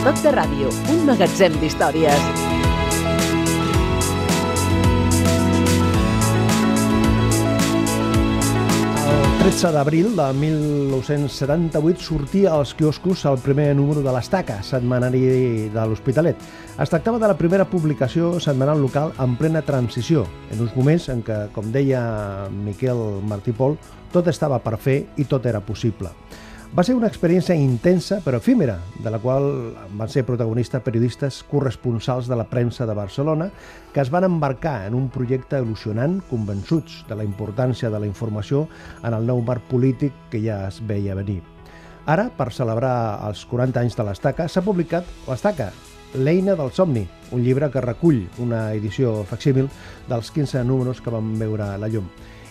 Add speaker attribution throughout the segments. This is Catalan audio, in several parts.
Speaker 1: Toc de Ràdio, un magatzem d'històries.
Speaker 2: El 13 d'abril de 1978 sortia als quioscos el primer número de l'Estaca, setmanari de l'Hospitalet. Es tractava de la primera publicació setmanal local en plena transició, en uns moments en què, com deia Miquel Martí Pol, tot estava per fer i tot era possible. Va ser una experiència intensa però efímera, de la qual van ser protagonistes periodistes corresponsals de la premsa de Barcelona que es van embarcar en un projecte il·lusionant, convençuts de la importància de la informació en el nou marc polític que ja es veia venir. Ara, per celebrar els 40 anys de l'Estaca, s'ha publicat l'Estaca, L'eina del somni, un llibre que recull una edició facsímil dels 15 números que van veure la llum.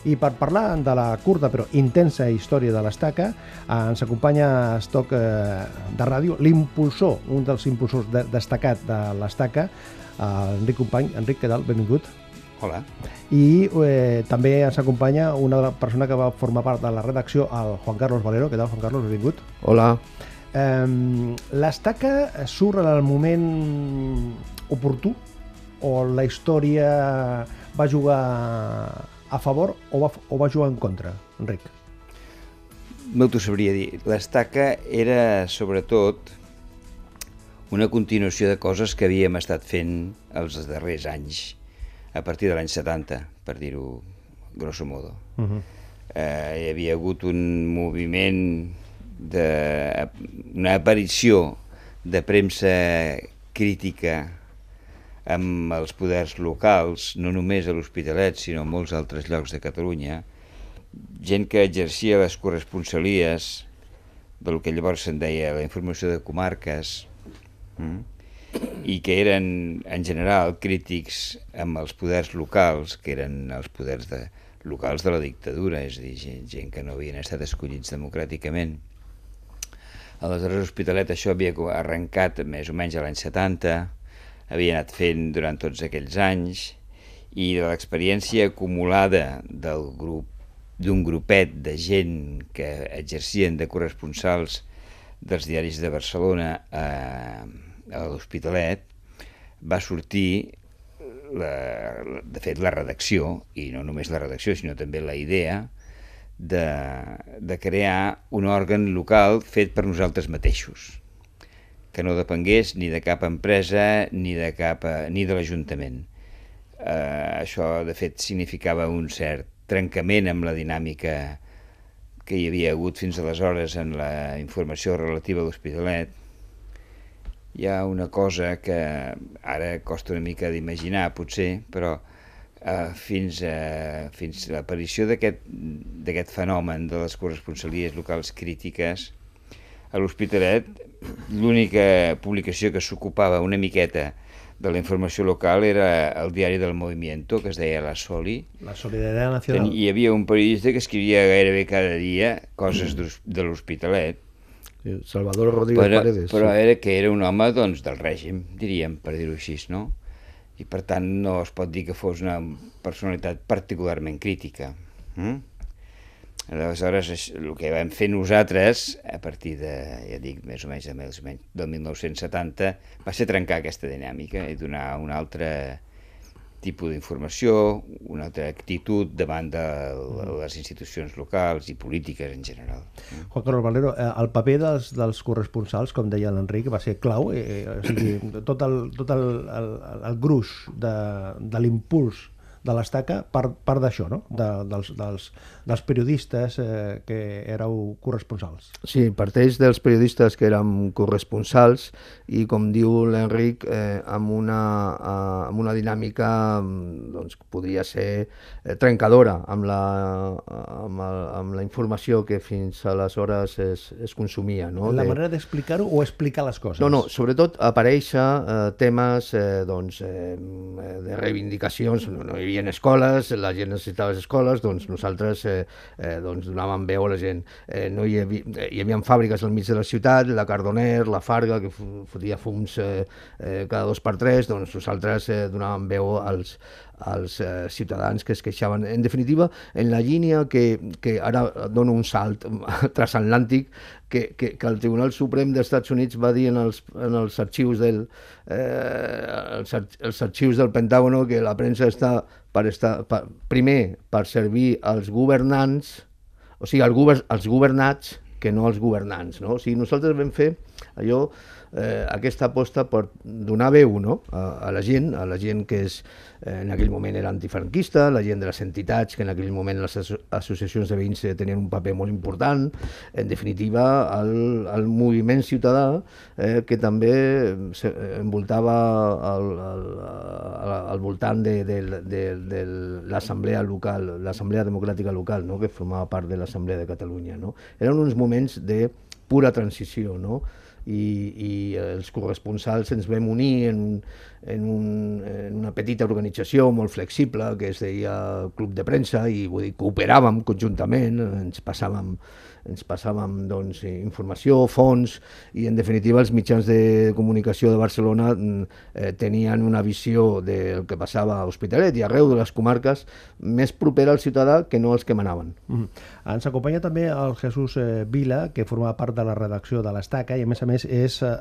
Speaker 2: I per parlar de la curta però intensa història de l'estaca, eh, ens acompanya a estoc eh, de ràdio l'impulsor, un dels impulsors de, destacat de l'estaca, eh, Enric Company. Enric, què tal? Benvingut.
Speaker 3: Hola.
Speaker 2: I eh, també ens acompanya una persona que va formar part de la redacció, el Juan Carlos Valero. Què tal, Juan Carlos? Benvingut.
Speaker 4: Hola.
Speaker 2: Eh, L'estaca surt en el moment oportú o la història va jugar a favor o va, o va jugar en contra, Enric?
Speaker 3: No t'ho sabria dir. L'estaca era, sobretot, una continuació de coses que havíem estat fent els darrers anys, a partir de l'any 70, per dir-ho grosso modo. Uh -huh. eh, hi havia hagut un moviment, de, una aparició de premsa crítica amb els poders locals, no només a l'Hospitalet, sinó a molts altres llocs de Catalunya, gent que exercia les corresponsalies del que llavors se'n deia la informació de comarques, mm? i que eren, en general, crítics amb els poders locals, que eren els poders de, locals de la dictadura, és a dir, gent, gent que no havien estat escollits democràticament. Aleshores, l'Hospitalet això havia arrencat més o menys a l'any 70, havia anat fent durant tots aquells anys i de l'experiència acumulada del grup d'un grupet de gent que exercien de corresponsals dels diaris de Barcelona a, a l'Hospitalet va sortir la, de fet la redacció i no només la redacció sinó també la idea de, de crear un òrgan local fet per nosaltres mateixos que no depengués ni de cap empresa ni de, cap, eh, ni de l'Ajuntament. Eh, això, de fet, significava un cert trencament amb la dinàmica que hi havia hagut fins aleshores en la informació relativa a l'Hospitalet. Hi ha una cosa que ara costa una mica d'imaginar, potser, però eh, fins, a, fins a l'aparició d'aquest fenomen de les corresponsalies locals crítiques, a l'Hospitalet l'única publicació que s'ocupava una miqueta de la informació local era el diari del Movimiento, que es deia La Soli.
Speaker 2: La Solidaritat Nacional.
Speaker 3: Hi havia un periodista que escrivia gairebé cada dia coses de l'Hospitalet.
Speaker 4: Salvador Rodríguez
Speaker 3: però,
Speaker 4: Paredes.
Speaker 3: Però era que era un home doncs, del règim, diríem, per dir-ho així, no? I per tant no es pot dir que fos una personalitat particularment crítica. Mm? Aleshores, el que vam fer nosaltres, a partir de, ja dic, més o menys de, més o menys del 1970, va ser trencar aquesta dinàmica i donar un altre tipus d'informació, una altra actitud davant de les institucions locals i polítiques en general.
Speaker 2: Juan Carlos Valero, eh, el paper dels, dels corresponsals, com deia l'Enric, va ser clau, eh, eh, o sigui, tot el, tot el, el, el gruix de, de l'impuls de l'estaca part, part d'això, no? De, dels, dels, dels periodistes eh, que éreu corresponsals.
Speaker 4: Sí, parteix dels periodistes que érem corresponsals i, com diu l'Enric, eh, amb, una, eh, amb una dinàmica mm, doncs, podria ser eh, trencadora amb la, amb, el, amb la informació que fins aleshores es, es consumia. No?
Speaker 2: La de... manera d'explicar-ho o explicar les coses?
Speaker 4: No, no, sobretot aparèixer eh, temes eh, doncs, eh, de reivindicacions, no, no hi havia escoles, la gent necessitava les escoles, doncs nosaltres eh, eh, doncs donàvem veu a la gent. Eh, no hi, havia, eh, hi havia fàbriques al mig de la ciutat, la Cardoner, la Farga, que fotia fums eh, eh, cada dos per tres, doncs nosaltres eh, donàvem veu als, als eh, ciutadans que es queixaven. En definitiva, en la línia que, que ara dono un salt transatlàntic, que, que, que el Tribunal Suprem dels Estats Units va dir en els, en els arxius del, eh, els, els arxius del Pentágono que la premsa està per estar, per, primer per servir als governants, o sigui, als, govern, governats, que no als governants. No? O sigui, nosaltres vam fer allò eh, aquesta aposta per donar veu no? a, a la gent, a la gent que és, eh, en aquell moment era antifranquista, la gent de les entitats, que en aquell moment les associacions de veïns eh, tenien un paper molt important, en definitiva el, el moviment ciutadà eh, que també envoltava al, al, al, al voltant de, de, de, de l'assemblea local, l'assemblea democràtica local, no? que formava part de l'assemblea de Catalunya. No? Eren uns moments de pura transició, no? I, i els corresponsals ens vam unir en, en, un, en una petita organització molt flexible que es deia Club de Premsa i vull dir, cooperàvem conjuntament, ens passàvem ens passàvem doncs, informació, fons, i en definitiva els mitjans de comunicació de Barcelona mm, eh, tenien una visió del que passava a Hospitalet i arreu de les comarques més propera al ciutadà que no els que manaven. Mm.
Speaker 2: Ens acompanya també el Jesús eh, Vila, que forma part de la redacció de l'Estaca i a més a més és eh,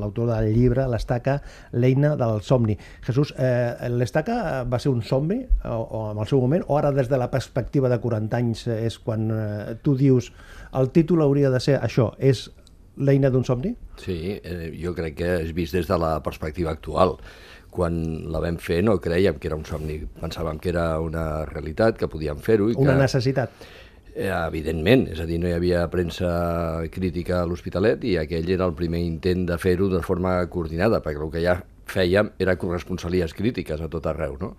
Speaker 2: l'autor del llibre L'Estaca, l'eina del somni. Jesús, eh, l'Estaca va ser un somni o, o en el seu moment o ara des de la perspectiva de 40 anys és quan eh, tu dius el títol hauria de ser això, és l'eina d'un somni?
Speaker 5: Sí, eh, jo crec que és vist des de la perspectiva actual. Quan la vam fer no creiem que era un somni, pensàvem que era una realitat, que podíem fer-ho.
Speaker 2: Una
Speaker 5: que...
Speaker 2: necessitat.
Speaker 5: Eh, evidentment, és a dir, no hi havia premsa crítica a l'Hospitalet i aquell era el primer intent de fer-ho de forma coordinada, perquè el que ja fèiem era corresponsalies crítiques a tot arreu, no?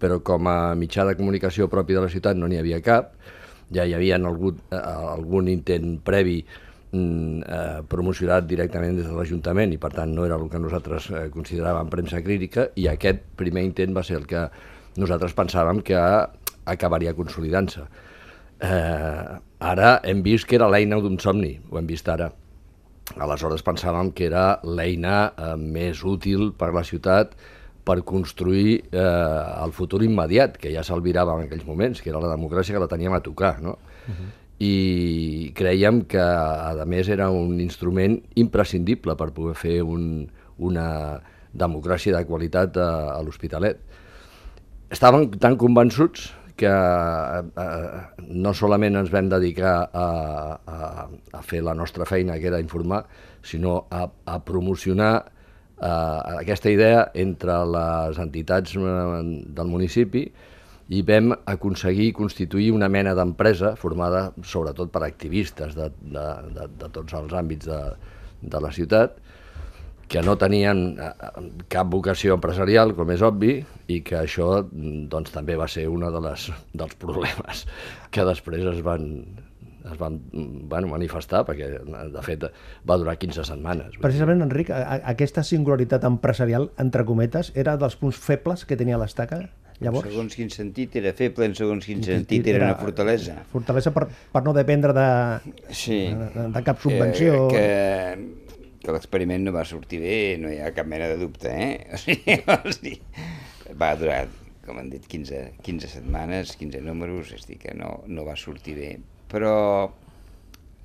Speaker 5: Però com a mitjà de comunicació propi de la ciutat no n'hi havia cap, ja hi havia algun, eh, algun intent previ mm, eh, promocionat directament des de l'Ajuntament i per tant no era el que nosaltres eh, consideràvem premsa crítica i aquest primer intent va ser el que nosaltres pensàvem que acabaria consolidant-se. Eh, ara hem vist que era l'eina d'un somni, ho hem vist ara. Aleshores pensàvem que era l'eina eh, més útil per la ciutat per construir eh, el futur immediat, que ja s'albirava en aquells moments, que era la democràcia que la teníem a tocar, no? Uh -huh. I creiem que, a més, era un instrument imprescindible per poder fer un, una democràcia de qualitat a, a l'Hospitalet. Estàvem tan convençuts que eh, no solament ens vam dedicar a, a, a fer la nostra feina, que era informar, sinó a, a promocionar eh, aquesta idea entre les entitats eh, del municipi i vam aconseguir constituir una mena d'empresa formada sobretot per activistes de, de, de, de tots els àmbits de, de la ciutat que no tenien eh, cap vocació empresarial, com és obvi, i que això doncs, també va ser un de les, dels problemes que després es van, es van bueno, manifestar, perquè de fet va durar 15 setmanes.
Speaker 2: Precisament, Enric, aquesta singularitat empresarial, entre cometes, era dels punts febles que tenia l'estaca? Llavors?
Speaker 3: Segons quin sentit era feble, en segons quin sentit era, era una fortalesa.
Speaker 2: Fortalesa per, per no dependre de, sí, de, de cap subvenció.
Speaker 3: Que, que, que l'experiment no va sortir bé, no hi ha cap mena de dubte, eh? O sigui, o sigui, va durar, com han dit, 15, 15 setmanes, 15 números, és dir, que no, no va sortir bé però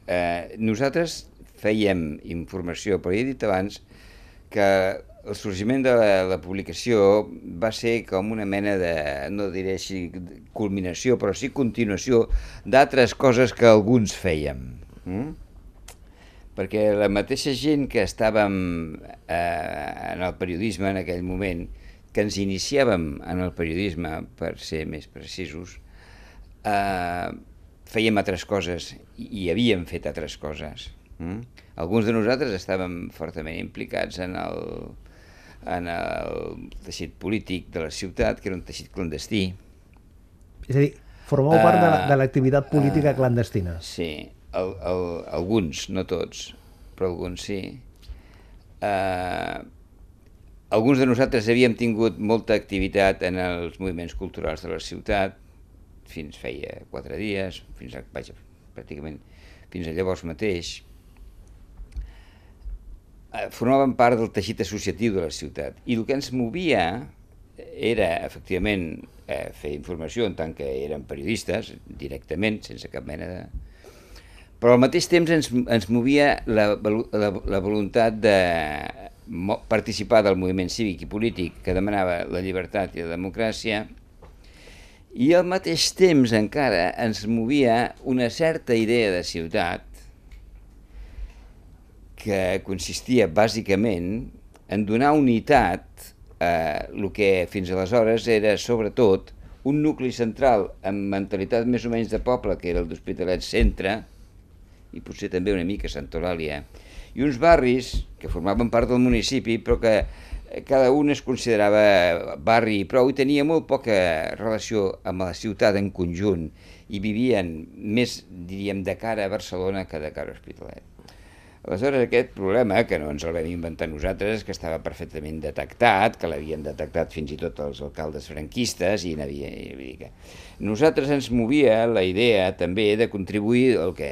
Speaker 3: eh, nosaltres fèiem informació, però he dit abans que el sorgiment de la, la publicació va ser com una mena de, no diré així, culminació, però sí continuació d'altres coses que alguns fèiem. Mm? Perquè la mateixa gent que estàvem eh, en el periodisme en aquell moment, que ens iniciàvem en el periodisme, per ser més precisos, eh, fèiem altres coses i havíem fet altres coses. Mm? Alguns de nosaltres estàvem fortament implicats en el, en el teixit polític de la ciutat, que era un teixit clandestí.
Speaker 2: És a dir, formeu uh, part de l'activitat uh, política uh, clandestina.
Speaker 3: Sí, el, el, alguns, no tots, però alguns sí. Uh, alguns de nosaltres havíem tingut molta activitat en els moviments culturals de la ciutat, fins feia quatre dies, fins a, vaja, pràcticament fins a llavors mateix, eh, formaven part del teixit associatiu de la ciutat. I el que ens movia era, efectivament, eh, fer informació en tant que eren periodistes, directament, sense cap mena de... Però al mateix temps ens, ens movia la, la, la voluntat de participar del moviment cívic i polític que demanava la llibertat i la democràcia, i al mateix temps encara ens movia una certa idea de ciutat que consistia bàsicament en donar unitat a el que fins aleshores era sobretot un nucli central amb mentalitat més o menys de poble, que era el d'Hospitalet Centre, i potser també una mica Santa Eulàlia, i uns barris que formaven part del municipi, però que cada un es considerava barri i prou i tenia molt poca relació amb la ciutat en conjunt i vivien més, diríem, de cara a Barcelona que de cara a Hospitalet. Aleshores, aquest problema, que no ens el vam inventar nosaltres, que estava perfectament detectat, que l'havien detectat fins i tot els alcaldes franquistes, i n'havia... Que nosaltres ens movia la idea també de contribuir, el que,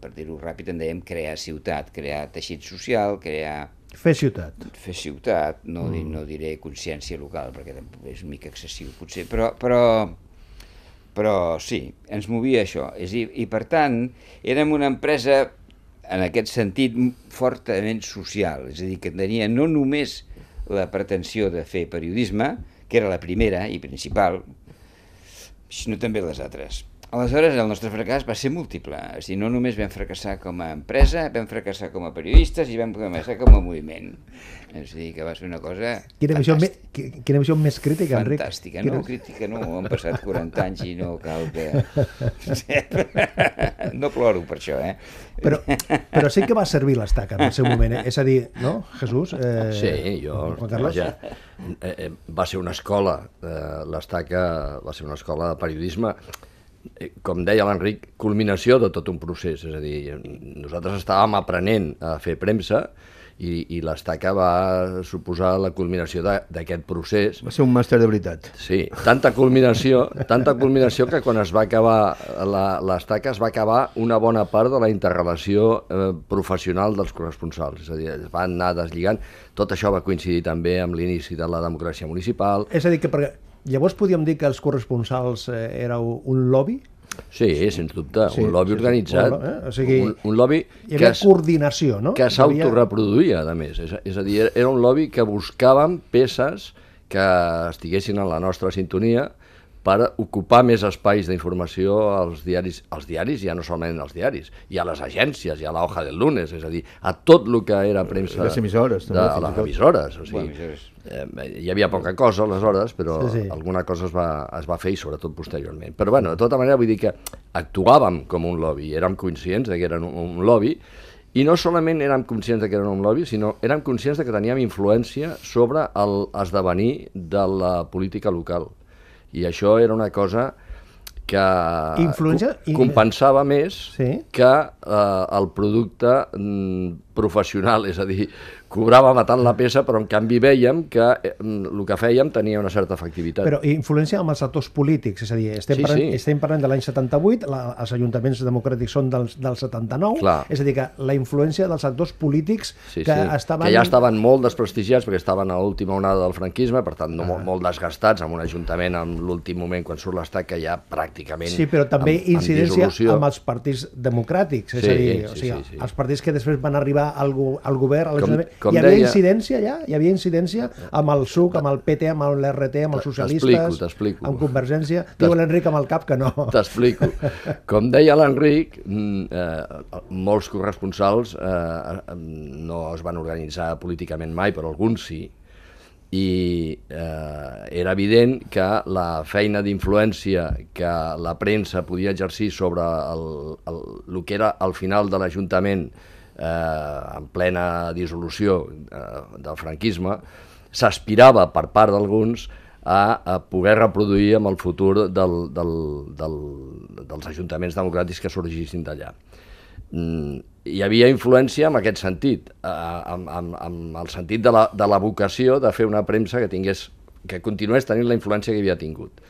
Speaker 3: per dir-ho ràpid, en dèiem crear ciutat, crear teixit social, crear...
Speaker 2: Fer ciutat.
Speaker 3: Fer ciutat, no, mm. no diré consciència local, perquè és una mica excessiu, potser, però, però, però sí, ens movia això. És dir, I per tant, érem una empresa en aquest sentit fortament social, és a dir, que tenia no només la pretensió de fer periodisme, que era la primera i principal, sinó també les altres. Aleshores, el nostre fracàs va ser múltiple. És dir, no només vam fracassar com a empresa, vam fracassar com a periodistes i vam fracassar com a moviment. És a dir, que va ser una cosa
Speaker 2: quina visió, me, quina visió més crítica, Enric?
Speaker 3: Fantàstica. No, quina... crítica no. Han passat 40 anys i no cal que... no ploro per això, eh?
Speaker 2: Però, però sí que va servir l'estaca en el seu moment, eh? És a dir, no, Jesús?
Speaker 5: Eh, sí, jo... Juan Carlos? Vaja, eh, eh, va ser una escola, eh, l'estaca va ser una escola de periodisme com deia l'Enric, culminació de tot un procés. És a dir, nosaltres estàvem aprenent a fer premsa i, i l'estaca va suposar la culminació d'aquest procés.
Speaker 4: Va ser un màster de veritat.
Speaker 5: Sí, tanta culminació, tanta culminació que quan es va acabar l'estaca es va acabar una bona part de la interrelació eh, professional dels corresponsals. És a dir, es van anar deslligant. Tot això va coincidir també amb l'inici de la democràcia municipal.
Speaker 2: És a dir, que perquè Llavors podíem dir que els corresponsals eh, éreu un lobby?
Speaker 5: Sí, sens dubte, sí, un lobby sí, organitzat, sí. eh? o sigui, un, un lobby
Speaker 2: hi havia que coordinació, no?
Speaker 5: que s'autoreproduïa, a més. És, és a dir, era un lobby que buscàvem peces que estiguessin en la nostra sintonia per ocupar més espais d'informació als diaris, als diaris, ja no solament als diaris, i a les agències, i a la hoja del lunes, és a dir, a tot el que era premsa...
Speaker 4: Les emissores,
Speaker 5: també. De, les emissores, o sigui, eh, hi havia poca cosa aleshores, però sí, sí. alguna cosa es va, es va fer i sobretot posteriorment. Però bueno, de tota manera vull dir que actuàvem com un lobby, érem conscients de que eren un, un lobby, i no solament érem conscients de que eren un lobby, sinó érem conscients de que teníem influència sobre l'esdevenir de la política local i això era una cosa que
Speaker 2: Influència...
Speaker 5: compensava més sí? que eh, el producte mm, professional, és a dir, cobrava matant la peça, però en canvi veiem que eh, el que fèiem tenia una certa efectivitat.
Speaker 2: Però influència amb els actors polítics, és a dir, estem, sí, parlant, sí. estem parlant de l'any 78, la, els ajuntaments democràtics són del, del 79, Clar. és a dir, que la influència dels actors polítics
Speaker 5: sí,
Speaker 2: que
Speaker 5: sí.
Speaker 2: estaven...
Speaker 5: Que ja estaven molt desprestigiats perquè estaven a l'última onada del franquisme, per tant, no, ah. molt, molt desgastats amb un ajuntament en l'últim moment, quan surt l'estat, que ja pràcticament...
Speaker 2: Sí, però també amb, incidència amb, amb els partits democràtics, és sí, a dir, sí, o sigui, sí, sí. els partits que després van arribar al, al govern, a l'Ajuntament, hi havia deia... incidència ja? Hi havia incidència amb el SUC, amb el PT, amb l'RT, amb els socialistes, amb Convergència. Diu l'Enric amb el cap que no.
Speaker 5: T'explico. Com deia l'Enric, mm, eh, molts corresponsals eh, no es van organitzar políticament mai, però alguns sí, i eh, era evident que la feina d'influència que la premsa podia exercir sobre el, el, el que era al final de l'Ajuntament eh, en plena dissolució eh, del franquisme, s'aspirava per part d'alguns a, a poder reproduir amb el futur del, del, del, dels ajuntaments democràtics que sorgissin d'allà. Mm, hi havia influència en aquest sentit, eh, amb, amb, amb el sentit de la, de la vocació de fer una premsa que tingués que continués tenint la influència que havia tingut.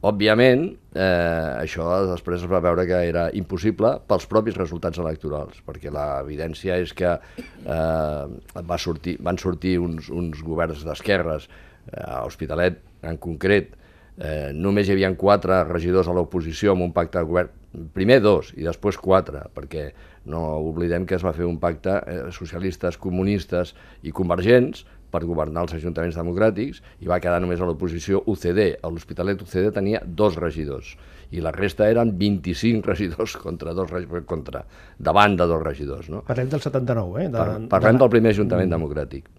Speaker 5: Òbviament, eh, això després es va veure que era impossible pels propis resultats electorals, perquè l'evidència és que eh, va sortir, van sortir uns, uns governs d'esquerres. A Hospitalet, en concret, eh, només hi havia quatre regidors a l'oposició amb un pacte de govern, primer dos i després quatre, perquè no oblidem que es va fer un pacte eh, socialistes, comunistes i convergents per governar els ajuntaments democràtics i va quedar només a l'oposició UCD. A l'Hospitalet UCD tenia dos regidors i la resta eren 25 regidors contra dos contra davant de dos regidors. No?
Speaker 2: Parlem del 79, eh? De,
Speaker 5: Par Parlem
Speaker 2: de...
Speaker 5: del primer Ajuntament mm. Democràtic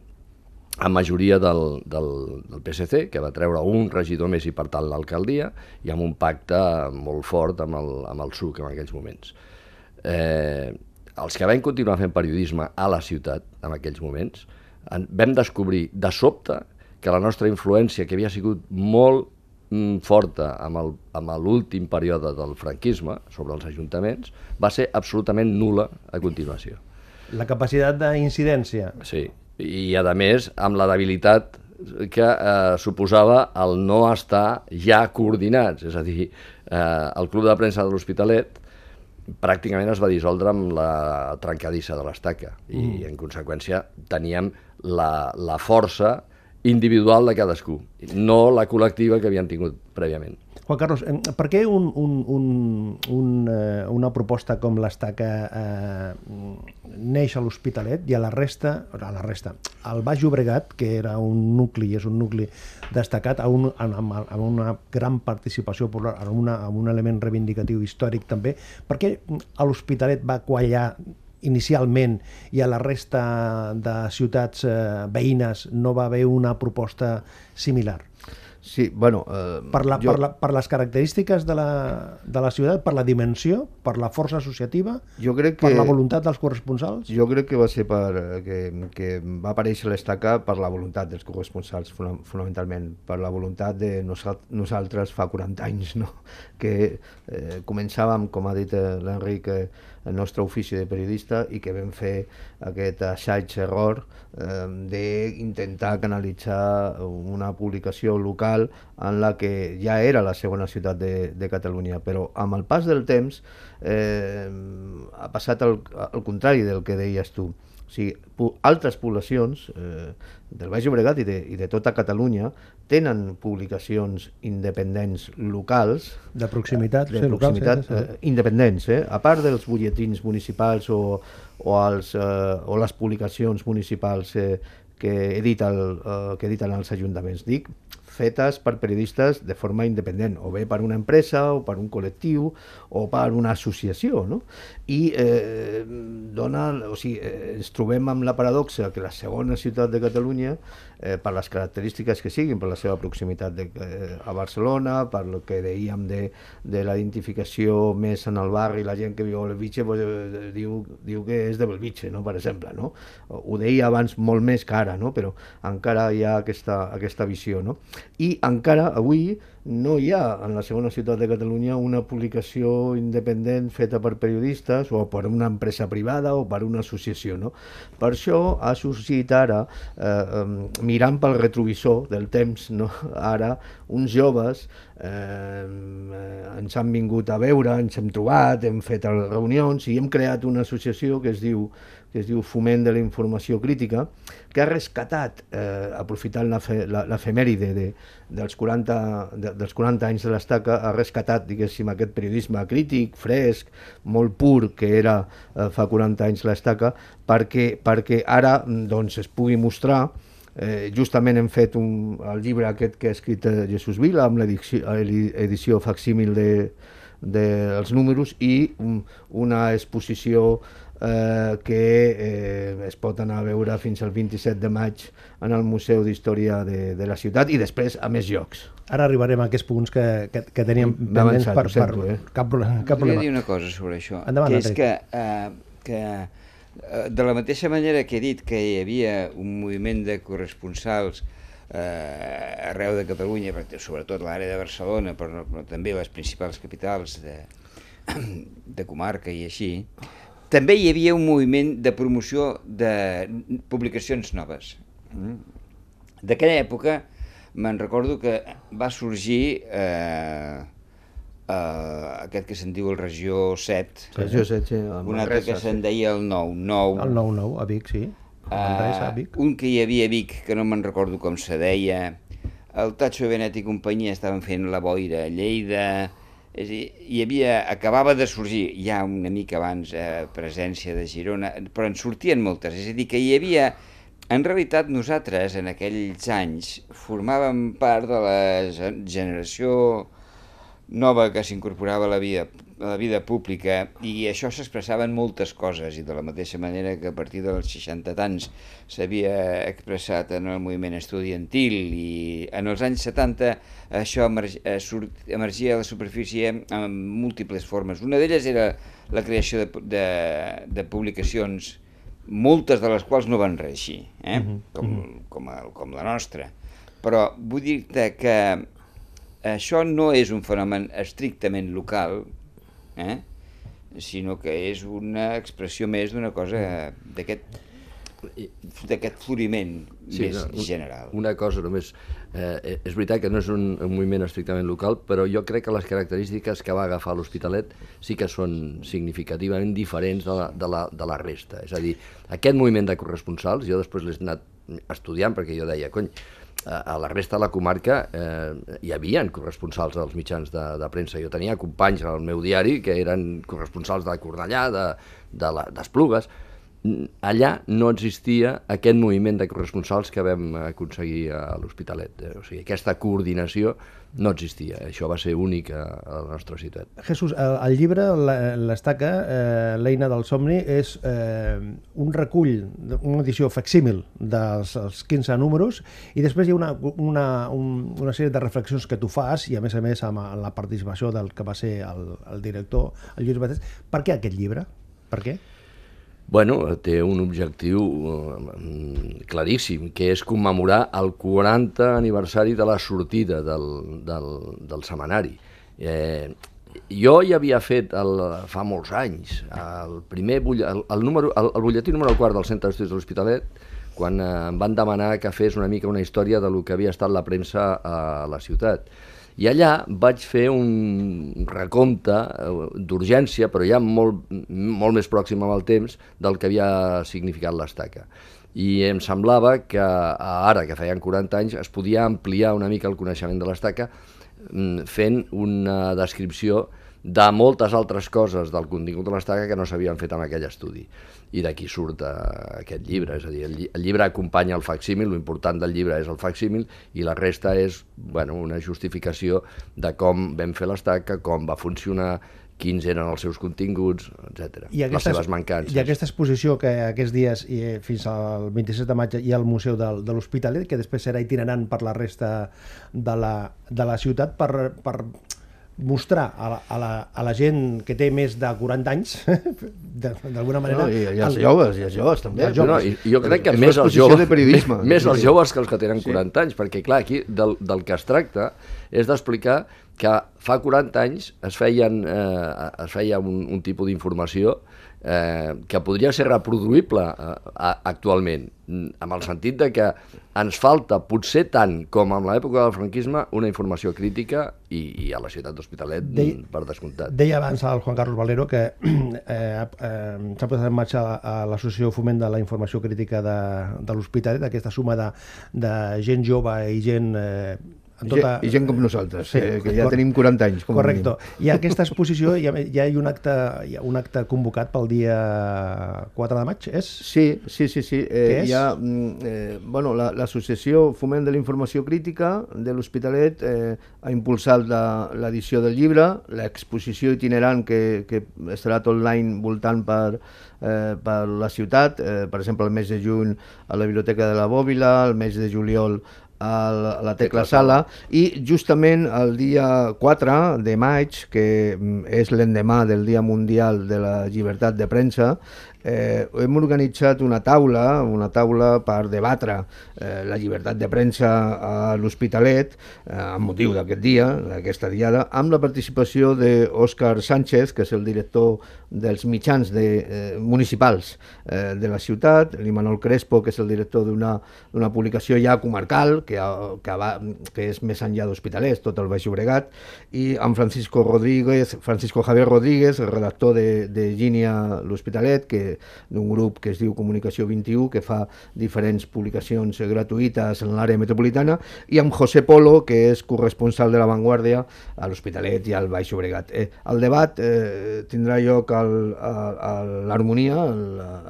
Speaker 5: amb majoria del, del, del PSC, que va treure un regidor més i per tant l'alcaldia, i amb un pacte molt fort amb el, amb el SUC en aquells moments. Eh, els que vam continuar fent periodisme a la ciutat en aquells moments, en, vam descobrir de sobte que la nostra influència, que havia sigut molt mm, forta amb l'últim període del franquisme sobre els ajuntaments, va ser absolutament nula a continuació.
Speaker 2: La capacitat d'incidència.
Speaker 5: Sí, i a més amb la debilitat que eh, suposava el no estar ja coordinats, és a dir, eh, el Club de Premsa de l'Hospitalet pràcticament es va dissoldre amb la trencadissa de l'estaca i mm. en conseqüència teníem la, la força individual de cadascú, no la col·lectiva que havien tingut prèviament.
Speaker 2: Juan Carlos, per què un, un, un, un, eh, una proposta com l'estaca eh, neix a l'Hospitalet i a la resta, a la resta, al Baix Llobregat, que era un nucli, és un nucli destacat, amb, un, amb, amb una gran participació popular, amb, una, amb un element reivindicatiu històric també, per què a l'Hospitalet va quallar inicialment i a la resta de ciutats eh, veïnes no va haver una proposta similar?
Speaker 4: Sí, bueno... Eh,
Speaker 2: per, la, jo... per, la, per les característiques de la, de la ciutat, per la dimensió, per la força associativa,
Speaker 4: jo crec que,
Speaker 2: per la voluntat dels corresponsals?
Speaker 4: Jo crec que va ser per, que, que va aparèixer l'estaca per la voluntat dels corresponsals, fonamentalment, per la voluntat de nosaltres fa 40 anys, no? que eh, començàvem, com ha dit eh, l'Enric, eh, el nostre ofici de periodista i que vam fer aquest assaig-error eh, d'intentar canalitzar una publicació local en la que ja era la segona ciutat de, de Catalunya, però amb el pas del temps eh, ha passat el, el contrari del que deies tu. O sigui, altres poblacions eh, del Baix Llobregat i de, i de tota Catalunya tenen publicacions independents locals
Speaker 2: de proximitat,
Speaker 4: de sí, proximitat local, sí, sí. Eh, independents, eh? a part dels butlletins municipals o, o, els, eh, o les publicacions municipals eh, que, edita el, eh, que editen els ajuntaments. Dic fetes per periodistes de forma independent, o bé per una empresa, o per un col·lectiu, o per una associació, no? I eh, dona, o sigui, eh, ens trobem amb la paradoxa que la segona ciutat de Catalunya, eh, per les característiques que siguin, per la seva proximitat de, eh, a Barcelona, per el que dèiem de, de la identificació més en el barri, la gent que viu a Belvitge pues, eh, diu, diu que és de Belvitge, no? per exemple. No? Ho deia abans molt més que ara, no? però encara hi ha aquesta, aquesta visió. No? I encara avui no hi ha en la segona ciutat de Catalunya una publicació independent feta per periodistes o per una empresa privada o per una associació. No? Per això ha sorgit ara, eh, mirant pel retrovisor del temps, no? ara uns joves eh, ens han vingut a veure, ens hem trobat, hem fet reunions i hem creat una associació que es diu que es diu Foment de la Informació Crítica, que ha rescatat, eh, aprofitant l'efemèride de, dels, 40, de, dels 40 anys de l'estaca, ha rescatat, diguéssim, aquest periodisme crític, fresc, molt pur, que era eh, fa 40 anys l'estaca, perquè, perquè ara doncs, es pugui mostrar Eh, justament hem fet un, el llibre aquest que ha escrit eh, Jesús Vila amb l'edició facsímil dels de, de números i un, una exposició eh, que eh, es pot anar a veure fins al 27 de maig en el Museu d'Història de, de la ciutat i després a més llocs.
Speaker 2: Ara arribarem a aquests punts que, que, que teníem pendents per, per,
Speaker 4: sento, eh?
Speaker 2: cap, cap problema.
Speaker 3: dir una cosa sobre això,
Speaker 2: Endavant,
Speaker 3: que és que, eh, que eh, de la mateixa manera que he dit que hi havia un moviment de corresponsals eh, arreu de Catalunya, sobretot l'àrea de Barcelona, però, però també les principals capitals de, de comarca i així, també hi havia un moviment de promoció de publicacions noves. D'aquella època me'n recordo que va sorgir eh, eh, aquest que se'n diu el Regió 7.
Speaker 4: Regió 7, sí.
Speaker 3: Un altre que se'n deia el 9. 9.
Speaker 2: El 9, 9, a Vic, sí.
Speaker 3: Uh, a Vic. Un que hi havia a Vic, que no me'n recordo com se deia, el Tacho Benet i companyia estaven fent la boira a Lleida, és dir, hi havia, acabava de sorgir ja una mica abans eh, presència de Girona, però en sortien moltes, és a dir, que hi havia, en realitat nosaltres en aquells anys formàvem part de la generació nova que s'incorporava a la vida a la vida pública i això s'expressava en moltes coses i de la mateixa manera que a partir dels 60 tants s'havia expressat en el moviment estudiantil i en els anys 70 això eh, emergia a la superfície en múltiples formes. Una d'elles era la creació de, de, de publicacions moltes de les quals no van reeixir, eh? mhm, -huh. com, com, el, com la nostra. Però vull dir-te que això no és un fenomen estrictament local, eh? sinó que és una expressió més d'una cosa d'aquest d'aquest floriment sí, més no, general.
Speaker 5: Una cosa només, eh, és veritat que no és un, un moviment estrictament local, però jo crec que les característiques que va agafar l'Hospitalet sí que són significativament diferents de la, de, la, de la resta. És a dir, aquest moviment de corresponsals, jo després l'he anat estudiant perquè jo deia, cony, a la resta de la comarca eh, hi havia corresponsals dels mitjans de, de premsa. Jo tenia companys al meu diari que eren corresponsals de Cornellà, d'Esplugues. De, de allà no existia aquest moviment de corresponsals que vam aconseguir a l'Hospitalet. O sigui, aquesta coordinació no existia. Això va ser únic a, la nostra ciutat.
Speaker 2: Jesús, el, el llibre, l'estaca, eh, l'eina del somni, és eh, un recull, una edició facsímil dels 15 números i després hi ha una, una, un, una sèrie de reflexions que tu fas i a més a més amb la participació del que va ser el, el director, el Lluís Batés. Per què aquest llibre? Per què?
Speaker 5: Bueno, té un objectiu eh, claríssim, que és commemorar el 40 aniversari de la sortida del, del, del semanari. Eh, jo ja havia fet el, fa molts anys el primer el, el, número, el, el butlletí número 4 del Centre d'Estudis de l'Hospitalet quan eh, em van demanar que fes una mica una història de lo que havia estat la premsa a la ciutat. I allà vaig fer un recompte eh, d'urgència, però ja molt, molt més pròxim amb el temps, del que havia significat l'estaca. I em semblava que ara, que feien 40 anys, es podia ampliar una mica el coneixement de l'estaca mm, fent una descripció de moltes altres coses del contingut de l'estaca que no s'havien fet en aquell estudi i d'aquí surt uh, aquest llibre, és a dir, el, lli el llibre acompanya el facsímil, l'important del llibre és el facsímil i la resta és bueno, una justificació de com vam fer l'estaca, com va funcionar, quins eren els seus continguts, etc. les seves mancances.
Speaker 2: I aquesta exposició que aquests dies i eh, fins al 27 de maig hi ha al Museu de, de l'Hospitalet, que després serà itinerant per la resta de la, de la ciutat per, per mostrar a la, a, la, a la gent que té més de 40 anys, d'alguna manera... No,
Speaker 4: i, i els el, joves, i els joves també. Els
Speaker 5: joves. No, i, jo crec que més els joves, més, més els joves que els que tenen 40 sí. anys, perquè clar, aquí del, del que es tracta és d'explicar que fa 40 anys es, feien, eh, es feia un, un tipus d'informació eh, que podria ser reproduïble eh, actualment, amb el sentit de que ens falta, potser tant com en l'època del franquisme, una informació crítica i, i a la ciutat d'Hospitalet, per descomptat.
Speaker 2: Deia abans el Juan Carlos Valero que eh, eh, s'ha posat en marxa a l'Associació Foment de la Informació Crítica de, de l'Hospitalet, aquesta suma de, de gent jove i gent eh,
Speaker 4: tota... I gent com nosaltres, sí, eh, que ja cor... tenim 40 anys. Com
Speaker 2: Correcte. I aquesta exposició hi ha, hi ha un acte, hi ha un acte convocat pel dia 4 de maig, és?
Speaker 4: Sí, sí, sí. sí.
Speaker 2: Eh, Què és?
Speaker 4: Hi ha, mm, eh, bueno, l'Associació la, Foment de la Informació Crítica de l'Hospitalet eh, ha impulsat l'edició del llibre, l'exposició itinerant que, que estarà tot l'any voltant per, eh, per la ciutat, eh, per exemple el mes de juny a la Biblioteca de la Bòbila, el mes de juliol a la Tecla Sala. i justament el dia 4 de maig, que mm, és l'endemà del Dia Mundial de la Llibertat de Premsa, eh, hem organitzat una taula, una taula per debatre eh, la llibertat de premsa a l'Hospitalet, eh, amb motiu d'aquest dia, d'aquesta diada, amb la participació d'Òscar Sánchez, que és el director dels mitjans de, eh, municipals eh, de la ciutat, l'Imanol Crespo, que és el director d'una publicació ja comarcal, que, que, va, que és més enllà d'Hospitalets, tot el Baix Llobregat, i amb Francisco Rodríguez, Francisco Javier Rodríguez, redactor de, de Gínia l'Hospitalet, que d'un grup que es diu Comunicació 21, que fa diferents publicacions gratuïtes en l'àrea metropolitana, i amb José Polo, que és corresponsal de La Vanguardia a l'Hospitalet i al Baix Llobregat. Eh, el debat eh, tindrà lloc al, a, a l'Harmonia,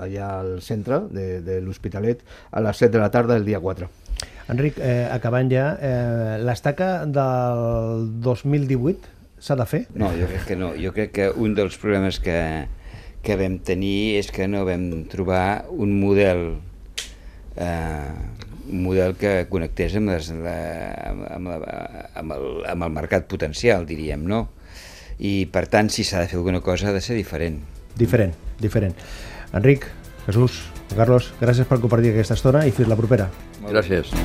Speaker 4: allà al centre de, de l'Hospitalet, a les 7 de la tarda del dia 4.
Speaker 2: Enric, eh, acabant ja, eh, l'estaca del 2018 s'ha de fer?
Speaker 3: No, jo crec que no. Jo crec que un dels problemes que, que vam tenir és que no vam trobar un model eh, un model que connectés amb, les, la, amb, la, amb, el, amb el mercat potencial, diríem, no? I, per tant, si s'ha de fer alguna cosa, ha de ser diferent.
Speaker 2: Diferent, diferent. Enric, Jesús, Carlos, gràcies per compartir aquesta estona i fins la propera.
Speaker 5: Gràcies.